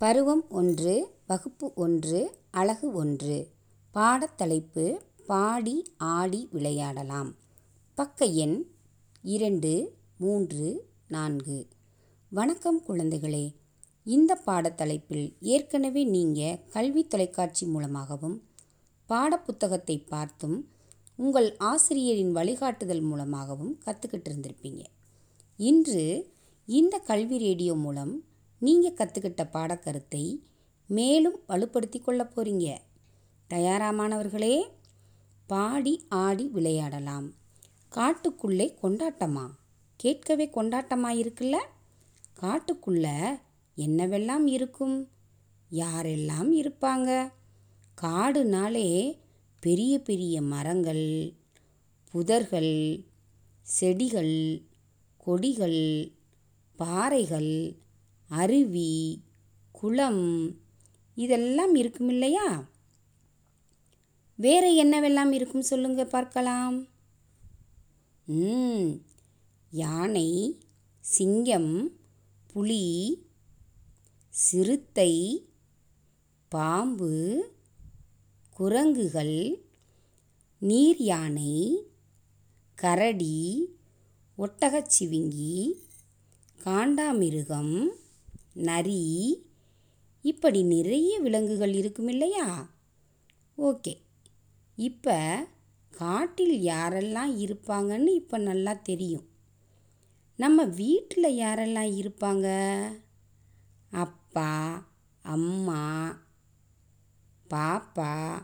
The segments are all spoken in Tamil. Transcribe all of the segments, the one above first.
பருவம் ஒன்று வகுப்பு ஒன்று அலகு ஒன்று. பாடத்தலைப்பு பாடி ஆடி விளையாடலாம். பக்க எண் இரண்டு மூன்று நான்கு. வணக்கம் குழந்தைகளே. இந்த பாடத்தலைப்பில் ஏற்கனவே நீங்கள் கல்வி தொலைக்காட்சி மூலமாகவும் பாடப்புத்தகத்தை பார்த்தும் உங்கள் ஆசிரியரின் வழிகாட்டுதல் மூலமாகவும் கற்றுக்கிட்டு இருந்திருப்பீங்க இன்று இந்த கல்வி ரேடியோ மூலம் நீங்கள் கற்றுக்கிட்ட பாடக்கருத்தை மேலும் வலுப்படுத்தி கொள்ள போகிறீங்க தயாரா மாணவர்களே பாடி ஆடி விளையாடலாம். காட்டுக்குள்ளே கொண்டாட்டமா? கேட்கவே கொண்டாட்டமா இருக்குல்ல? காட்டுக்குள்ள என்னவெல்லாம் இருக்கும்? யாரெல்லாம் இருப்பாங்க? காடுனாலே பெரிய பெரிய மரங்கள் புதர்கள் செடிகள் கொடிகள் பாறைகள் அருவி குளம் இதெல்லாம் இருக்கும் இல்லையா? வேறு என்னவெல்லாம் இருக்கும் சொல்லுங்க பார்க்கலாம். ம் யானை சிங்கம் புலி சிறுத்தை பாம்பு குரங்குகள் நீர் யானை கரடி ஒட்டகச்சிவிங்கி காண்டாமிருகம் நரி. இப்படி நிறைய விலங்குகள் இருக்கும் இல்லையா? ஓகே. இப்போ காட்டில் யாரெல்லாம் இருப்பாங்கன்னு இப்போ நல்லா தெரியும். நம்ம வீட்டில் யாரெல்லாம் இருப்பாங்க? அப்பா அம்மா பாப்பா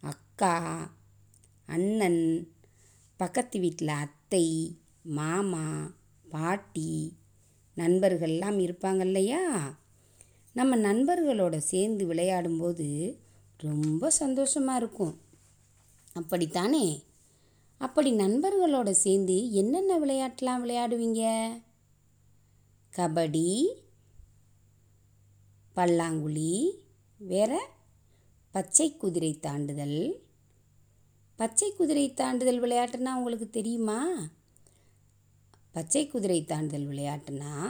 அக்கா அண்ணன் பக்கத்து வீட்டில் அத்தை மாமா பாட்டி நண்பர்கள்லாம் இருப்பாங்க இல்லையா நம்ம நண்பர்களோட சேர்ந்து விளையாடும்போது ரொம்ப சந்தோஷமாக இருக்கும். அப்படித்தானே? அப்படி நண்பர்களோட சேர்ந்து என்னென்ன விளையாட்டெலாம் விளையாடுவீங்க? கபடி பல்லாங்குழி வேற? பச்சை குதிரை தாண்டுதல். பச்சை குதிரை தாண்டுதல் விளையாட்டுனா உங்களுக்கு தெரியுமா? பச்சை குதிரை தாண்டுதல் விளையாட்டுனா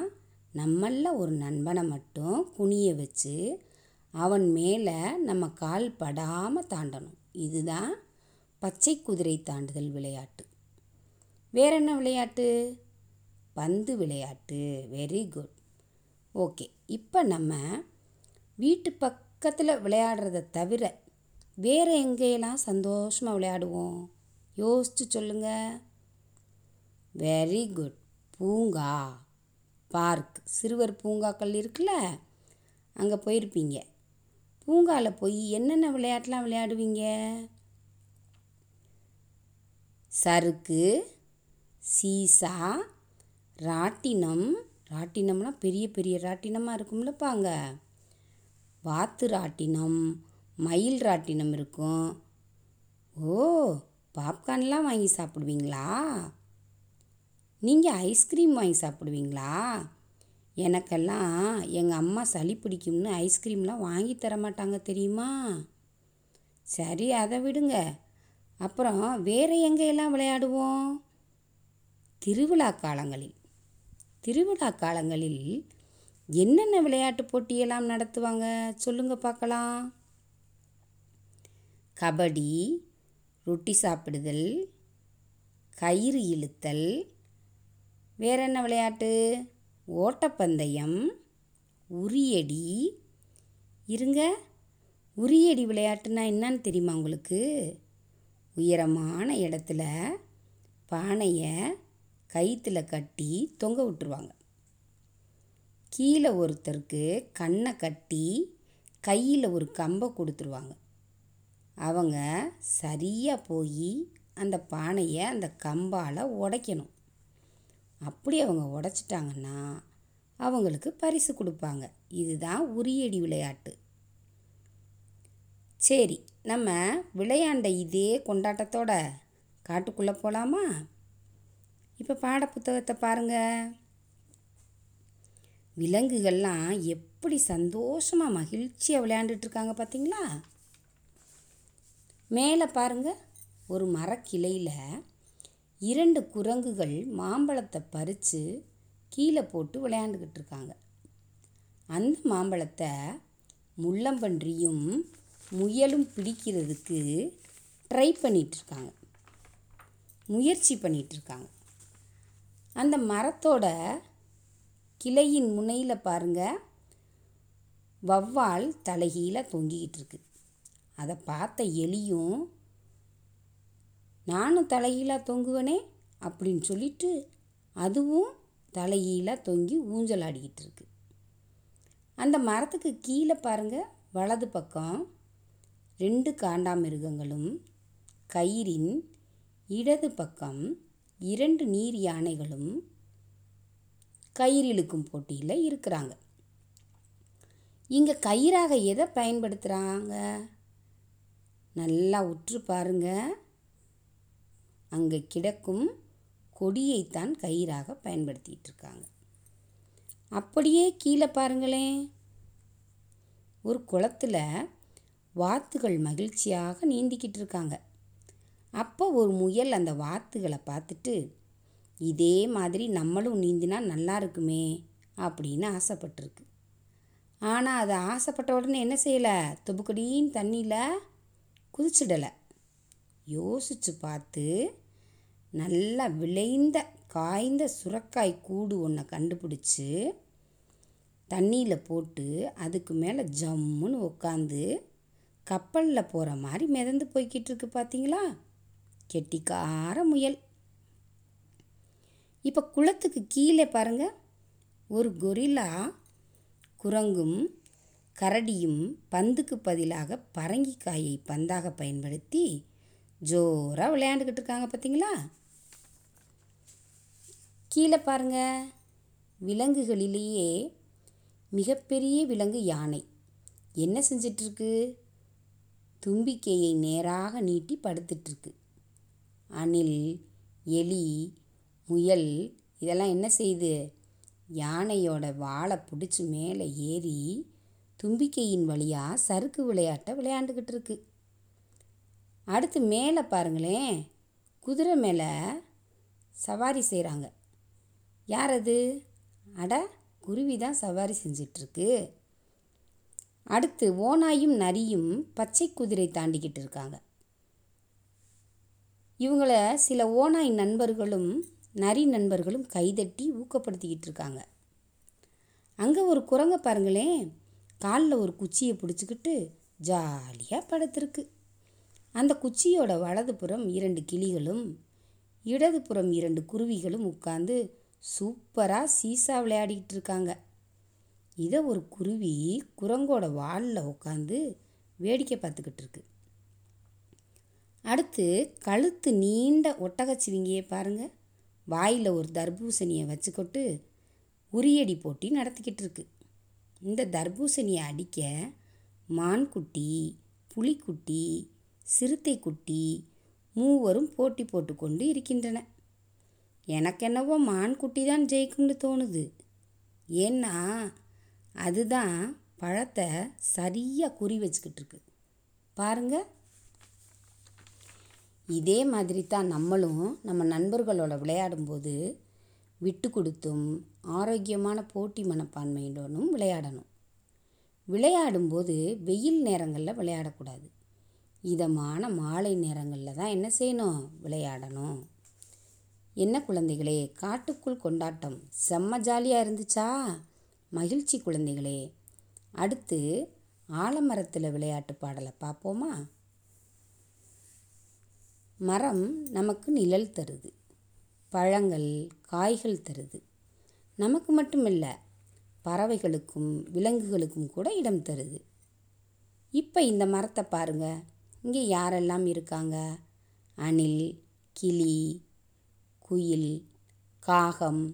நம்மள ஒரு நண்பனை மட்டும் குனிய வச்சு அவன் மேலே நம்ம கால் படாமல் தாண்டணும். இதுதான் பச்சை குதிரை தாண்டுதல் விளையாட்டு. வேற என்ன விளையாட்டு? பந்து விளையாட்டு. வெரி குட் ஓகே இப்போ நம்ம வீட்டு பக்கத்தில் விளையாடுறத தவிர வேறு எங்கேயெல்லாம் சந்தோஷமாக விளையாடுவோம்? யோசித்து சொல்லுங்கள் வெரி குட் பூங்கா. பார்க். சிறுவர் பூங்காக்கள் இருக்குல்ல? அங்கே போயிருப்பீங்க. பூங்காவில் போய் என்னென்ன விளையாட்டுலாம் விளையாடுவீங்க? சறுக்கு சீசா ராட்டினம். ராட்டினம்லாம் பெரிய பெரிய ராட்டினமாக இருக்கும்லப்பாங்க வாத்து ராட்டினம் மயில் ராட்டினம் இருக்கும். ஓ பாப்கார்ன்லாம் வாங்கி சாப்பிடுவீங்களா? நீங்கள் ஐஸ்கிரீம் வாங்கி சாப்பிடுவீங்களா? எனக்கெல்லாம் எங்கள் அம்மா சளி பிடிக்கும்னு ஐஸ்கிரீம்லாம் வாங்கி தர மாட்டாங்க தெரியுமா? சரி அதை விடுங்க. அப்புறம் வேறு எங்கெல்லாம் விளையாடுவோம்? திருவிழா காலங்களில். திருவிழா காலங்களில் என்னென்ன விளையாட்டு போட்டியெல்லாம் நடத்துவாங்க? சொல்லுங்க பார்க்கலாம். கபடி ரொட்டி சாப்பிடுதல் கயிறு இழுத்தல் வேற என்ன விளையாட்டு? ஓட்டப்பந்தயம் உரியடி. இருங்க உரியடி விளையாட்டுனா என்னன்னு தெரியுமா உங்களுக்கு? உயரமான இடத்துல பானையை கயிற்றுல கட்டி தொங்க விட்டுருவாங்க. கீழே ஒருத்தருக்கு கண்ணை கட்டி கையில் ஒரு கம்பை கொடுத்துருவாங்க. அவங்க சரியாக போய் அந்த பானையை அந்த கம்பால் உடைக்கணும். அப்படி அவங்க உடச்சிட்டாங்கன்னா அவங்களுக்கு பரிசு கொடுப்பாங்க. இதுதான் உரியடி விளையாட்டு. சரி நம்ம விளையாண்ட இதே கொண்டாட்டத்தோட காட்டுக்குள்ளே போகலாமா இப்போ பாடப்புத்தகத்தை பாருங்கள் விலங்குகள்லாம் எப்படி சந்தோஷமாக மகிழ்ச்சியாக விளையாண்டுட்ருக்காங்க பார்த்தீங்களா மேலே பாருங்க ஒரு மரக்கிளையில் இரண்டு குரங்குகள் மாம்பழத்தை பறித்து கீழே போட்டு விளையாண்டுக்கிட்டு இருக்காங்க. அந்த மாம்பழத்தை முள்ளம்பன்றியும் முயலும் பிடிக்கிறதுக்கு ட்ரை பண்ணிகிட்ருக்காங்க முயற்சி பண்ணிகிட்ருக்காங்க அந்த மரத்தோட கிளையின் முனையில் பாருங்கள் வவ்வால் தலைகீழ தொங்கிக்கிட்டு இருக்கு. அதை பார்த்த எலியும் நானும் தலைகீழாக தொங்குவனே அப்படின்னு சொல்லிட்டு அதுவும் தலைகீழாக தொங்கி ஊஞ்சல் ஆடிக்கிட்டு இருக்கு. அந்த மரத்துக்கு கீழே பாருங்கள் வலது பக்கம் ரெண்டு காண்டாமிருகங்களும் கயிறின் இடது பக்கம் இரண்டு நீர் யானைகளும் கயிறிழுக்கும் போட்டியில் இருக்கிறாங்க. இங்கே கயிறாக எதை பயன்படுத்துகிறாங்க நல்லா உற்று பாருங்கள் அங்கே கிடக்கும் கொடியைத்தான் கயிறாக பயன்படுத்திகிட்டு இருக்காங்க அப்படியே கீழே பாருங்களேன் ஒரு குளத்தில் வாத்துகள் மகிழ்ச்சியாக நீந்திக்கிட்டு இருக்காங்க அப்போ ஒரு முயல் அந்த வாத்துகளை பார்த்துட்டு இதே மாதிரி நம்மளும் நீந்தினா நல்லா இருக்குமே அப்படின்னு ஆசைப்பட்டிருக்கு. ஆனால் அது ஆசைப்பட்ட உடனே என்ன செய்யலை? துபுக்கடின்னு தண்ணியில் குதிச்சிடலை. யோசித்து பார்த்து நல்லா விளைந்த காய்ந்த சுரக்காய் கூடு ஒன்றை கண்டுபிடிச்சி தண்ணியில் போட்டு அதுக்கு மேலே ஜம்முன்னு உட்காந்து கப்பலில் போகிற மாதிரி மிதந்து போய்கிட்டு இருக்கு பார்த்தீங்களா கெட்டிக்கார முயல். இப்போ குளத்துக்கு கீழே பாருங்கள் ஒரு கொரில்லா குரங்கும் கரடியும் பந்துக்கு பதிலாக பரங்கிக்காயை பந்தாக பயன்படுத்தி ஜோராக விளையாண்டுக்கிட்டு இருக்காங்க பார்த்தீங்களா கீழே பாருங்க. விலங்குகளிலேயே மிகப்பெரிய விலங்கு யானை. என்ன செஞ்சிட்ருக்கு? தும்பிக்கையை நேராக நீட்டி படுத்துட்ருக்கு. அணில் எலி முயல் இதெல்லாம் என்ன செய்யுது யானையோட வாழை பிடிச்சி மேலே ஏறி தும்பிக்கையின் வழியாக சறுக்கு விளையாட்டை விளையாண்டுக்கிட்டு இருக்கு அடுத்து மேலே பாருங்களேன். குதிரை மேலே சவாரி செய்கிறாங்க யார் அது அட குருவி தான் சவாரி செஞ்சிட்ருக்கு. அடுத்து ஓனாயும் நரியும் பச்சை குதிரை தாண்டிக்கிட்டு இருக்காங்க. இவங்கள சில ஓனாய் நண்பர்களும் நரி நண்பர்களும் கைதட்டி ஊக்கப்படுத்திக்கிட்டு இருக்காங்க. அங்கே ஒரு குரங்க பாருங்களேன். காலில் ஒரு குச்சியை பிடிச்சிக்கிட்டு ஜாலியாக படுத்துருக்கு. அந்த குச்சியோட வலதுபுறம் இரண்டு கிளிகளும் இடதுபுறம் இரண்டு குருவிகளும் உட்காந்து சூப்பராக சீசா விளையாடிக்கிட்டு இருக்காங்க இதை ஒரு குருவி குரங்கோட வாலில் உட்காந்து வேடிக்கை பார்த்துக்கிட்டு இருக்கு அடுத்து கழுத்து நீண்ட ஒட்டகச்சிவிங்கியை பாருங்கள் வாயில் ஒரு தர்பூசணியை வச்சுக்கொட்டு உரியடி போட்டி நடத்திக்கிட்டு இருக்கு இந்த தர்பூசணியை அடிக்க மான்குட்டி புலிக்குட்டி சிறுத்தை குட்டி மூவரும் போட்டி போட்டுக்கொண்டு இருக்கின்றன. எனக்கென்னவோ மான்குட்டி தான் ஜெயிக்கும்னு தோணுது. ஏன்னா அதுதான் பழத்தை சரியாக குறி வச்சுக்கிட்டு இருக்கு பாருங்க. இதே மாதிரி தான் நம்மளும் நம்ம நண்பர்களோட விளையாடும்போது விட்டு கொடுத்தும் ஆரோக்கியமான போட்டி மனப்பான்மையுடனும் விளையாடணும். விளையாடும்போது வெயில் நேரங்களில் விளையாடக்கூடாது. இதமான மாலை நேரங்களில் தான் என்ன செய்யணும்? விளையாடணும். என்ன குழந்தைகளே காட்டுக்குள் கொண்டாட்டம். செம்ம ஜாலியாக இருந்துச்சா? மகிழ்ச்சி குழந்தைகளே. அடுத்து ஆலமரத்தில் விளையாட்டு பாடலை பார்ப்போமா? மரம் நமக்கு நிழல் தருது. பழங்கள் காய்கள் தருது. நமக்கு மட்டும் இல்லை பறவைகளுக்கும் விலங்குகளுக்கும் கூட இடம் தருது. இப்போ இந்த மரத்தை பாருங்க. இங்கே யாரெல்லாம் இருக்காங்க? அணில் கிளி குயில் காகம்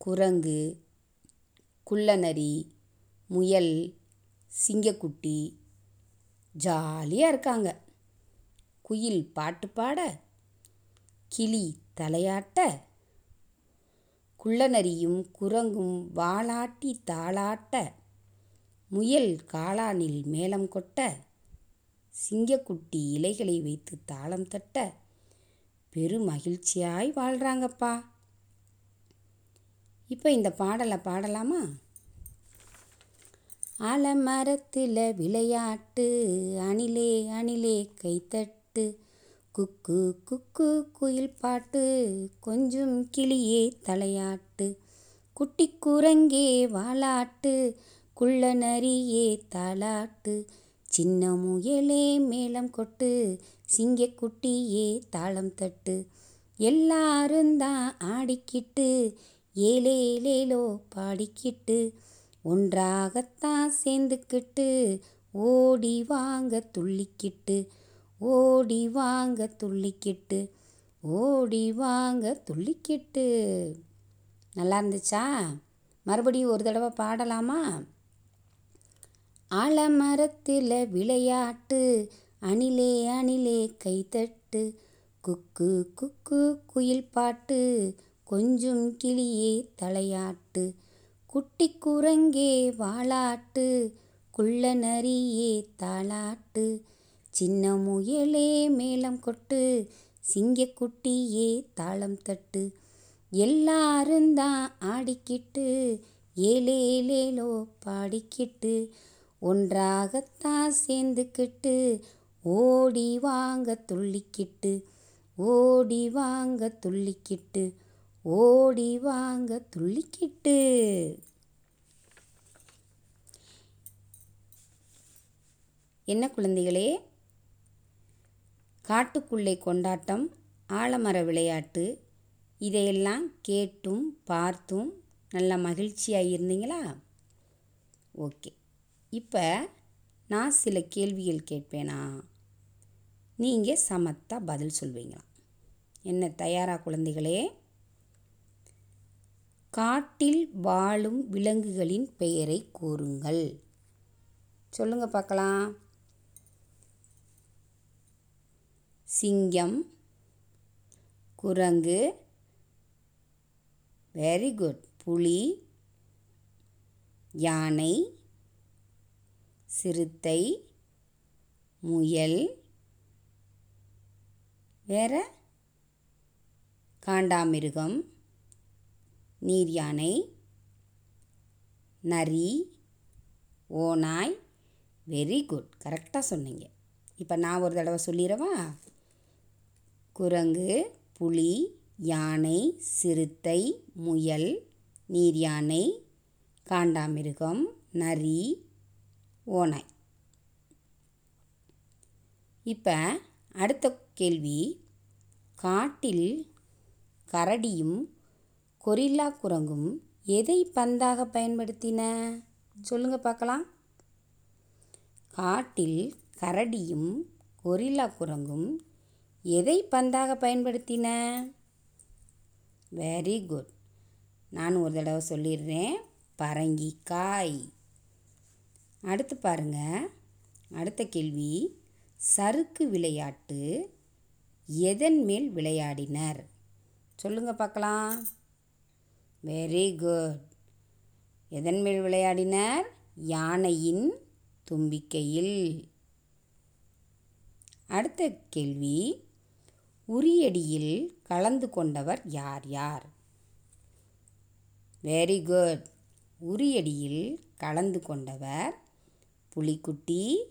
குரங்கு குள்ளநரி முயல் சிங்கக்குட்டி ஜாலியாக இருக்காங்க. குயில் பாட்டு பாட கிளி தலையாட்ட குள்ளநரியும் குரங்கும் வாளாட்டி தாளாட்ட முயல் காளானில் மேளம் கொட்ட சிங்கக்குட்டி இலைகளை வைத்து தாளம் தட்ட பெருமகிழ்ச்சியாய் வாழ்கிறாங்கப்பா இப்போ இந்த பாடலை பாடலாமா? ஆலமரத்தில் விளையாட்டு அணிலே அணிலே கைத்தட்டு குக்கு குக்கு குயில் பாட்டு கொஞ்சம் கிளியே தலையாட்டு குட்டி குரங்கே வாலாட்டு குள்ள நரியே தாளாட்டு சின்ன முயலே மேளம் கொட்டு சிங்கக்குட்டியே தாளம் தட்டு. எல்லாரும் தான் ஆடிக்கிட்டு ஏலேலேலோ பாடிக்கிட்டு ஒன்றாகத்தான் சேர்ந்துக்கிட்டு ஓடி வாங்க துள்ளிக்கிட்டு ஓடி வாங்க துள்ளிக்கிட்டு ஓடி வாங்க துள்ளிக்கிட்டு. நல்லா இருந்துச்சா? மறுபடியும் ஒரு தடவை பாடலாமா? ஆலமரத்தில் விளையாட்டு. அணிலே அணிலே கைத்தட்டு குக்கு குக்கு குயில் பாட்டு. கொஞ்சம் கிளியே தலையாட்டு. குட்டி குரங்கே வாளாட்டு. குள்ள நரியே தாளாட்டு. சின்ன முயலே மேளம் கொட்டு. சிங்கக்குட்டியே தாளம் தட்டு. எல்லாரும் தான் ஆடிக்கிட்டு ஏலேலேலோ பாடிக்கிட்டு. ஒன்றாகத்தான் சேர்ந்துக்கிட்டு ஓடி வாங்க துள்ளிக்கிட்டு ஓடி வாங்க துள்ளிக்கிட்டு ஓடி வாங்க துள்ளிக்கிட்டு. என்ன குழந்தைகளே? காட்டுக்குள்ளே கொண்டாட்டம் ஆலமர விளையாட்டு இதையெல்லாம் கேட்டும் பார்த்தும் நல்ல மகிழ்ச்சியாக இருந்தீங்களா? ஓகே. இப்போ நான் சில கேள்விகள் கேட்பேனா? நீங்கள் சமத்தாக பதில் சொல்வீங்களா? என்ன தயாரா குழந்தைகளே? காட்டில் வாழும் விலங்குகளின் பெயரை கூறுங்கள். சொல்லுங்கள் பார்க்கலாம் சிங்கம் குரங்கு வெரி குட் புலி யானை சிறுத்தை முயல் வேற? காண்டாமிருகம் நீர் யானை நரி ஓநாய். வெரி குட் கரெக்டாக சொன்னீங்க. இப்போ நான் ஒரு தடவை சொல்லிடவா? குரங்கு புலி யானை சிறுத்தை முயல் நீர் யானை காண்டாமிருகம் நரி ஓநாய். இப்போ அடுத்த கேள்வி காட்டில் கரடியும் கொரில்லா குரங்கும் எதை பந்தாக பயன்படுத்தின? சொல்லுங்கள் பார்க்கலாம். காட்டில் கரடியும் கொரில்லா குரங்கும் எதை பந்தாக பயன்படுத்தின? வெரி குட் நான் ஒரு தடவை சொல்லிடுறேன். பரங்கிக்காய். அடுத்து பாருங்க. அடுத்த கேள்வி. சறுக்கு விளையாட்டு எதன் மேல் விளையாடினர்? சொல்லுங்க பார்க்கலாம். வெரி குட் எதன் மேல் விளையாடினர்? யானையின் தும்பிக்கையில். அடுத்த கேள்வி. உரியடியில் கலந்து கொண்டவர் யார் யார்? வெரி குட் உரியடியில் கலந்து கொண்டவர் புலிக்குட்டி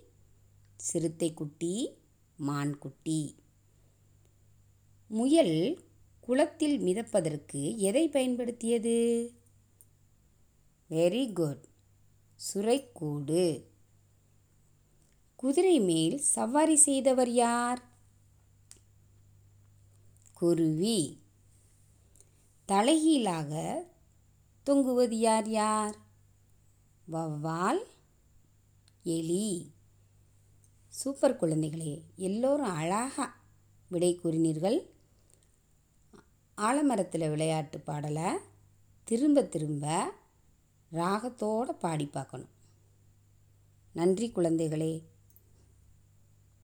சிறுத்தைக்குட்டி மான்குட்டி. முயல் குளத்தில் மிதப்பதற்கு எதை பயன்படுத்தியது? வெரி குட் சுரைக்கூடு. குதிரை மேல் சவாரி செய்தவர் யார்? குருவி. தலைகீழாக தொங்குவது யார் யார்? வவ்வால் எலி. சூப்பர் குழந்தைகளே எல்லோரும் அழகாக விடை கூறினீர்கள். ஆலமரத்தில் விளையாட்டு பாடலை திரும்ப திரும்ப ராகத்தோடு பாடி பார்க்கணும். நன்றி குழந்தைகளே.